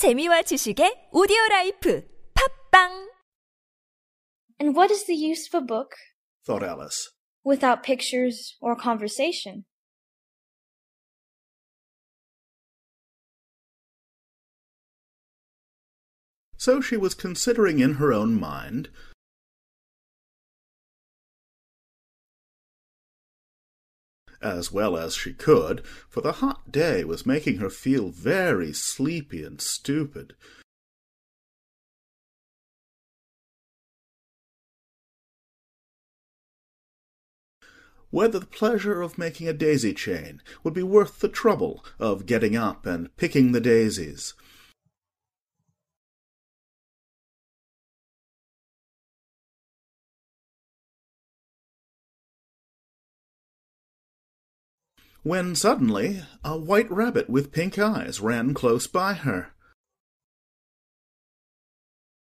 재미와 지식의 오디오 라이프 팟빵 And what is the use of a book? thought Alice. Without pictures or conversation. So she was considering in her own mind as well as she could, for the hot day was making her feel very sleepy and stupid. Whether the pleasure of making a daisy chain would be worth the trouble of getting up and picking the daisies. When suddenly a white rabbit with pink eyes ran close by her.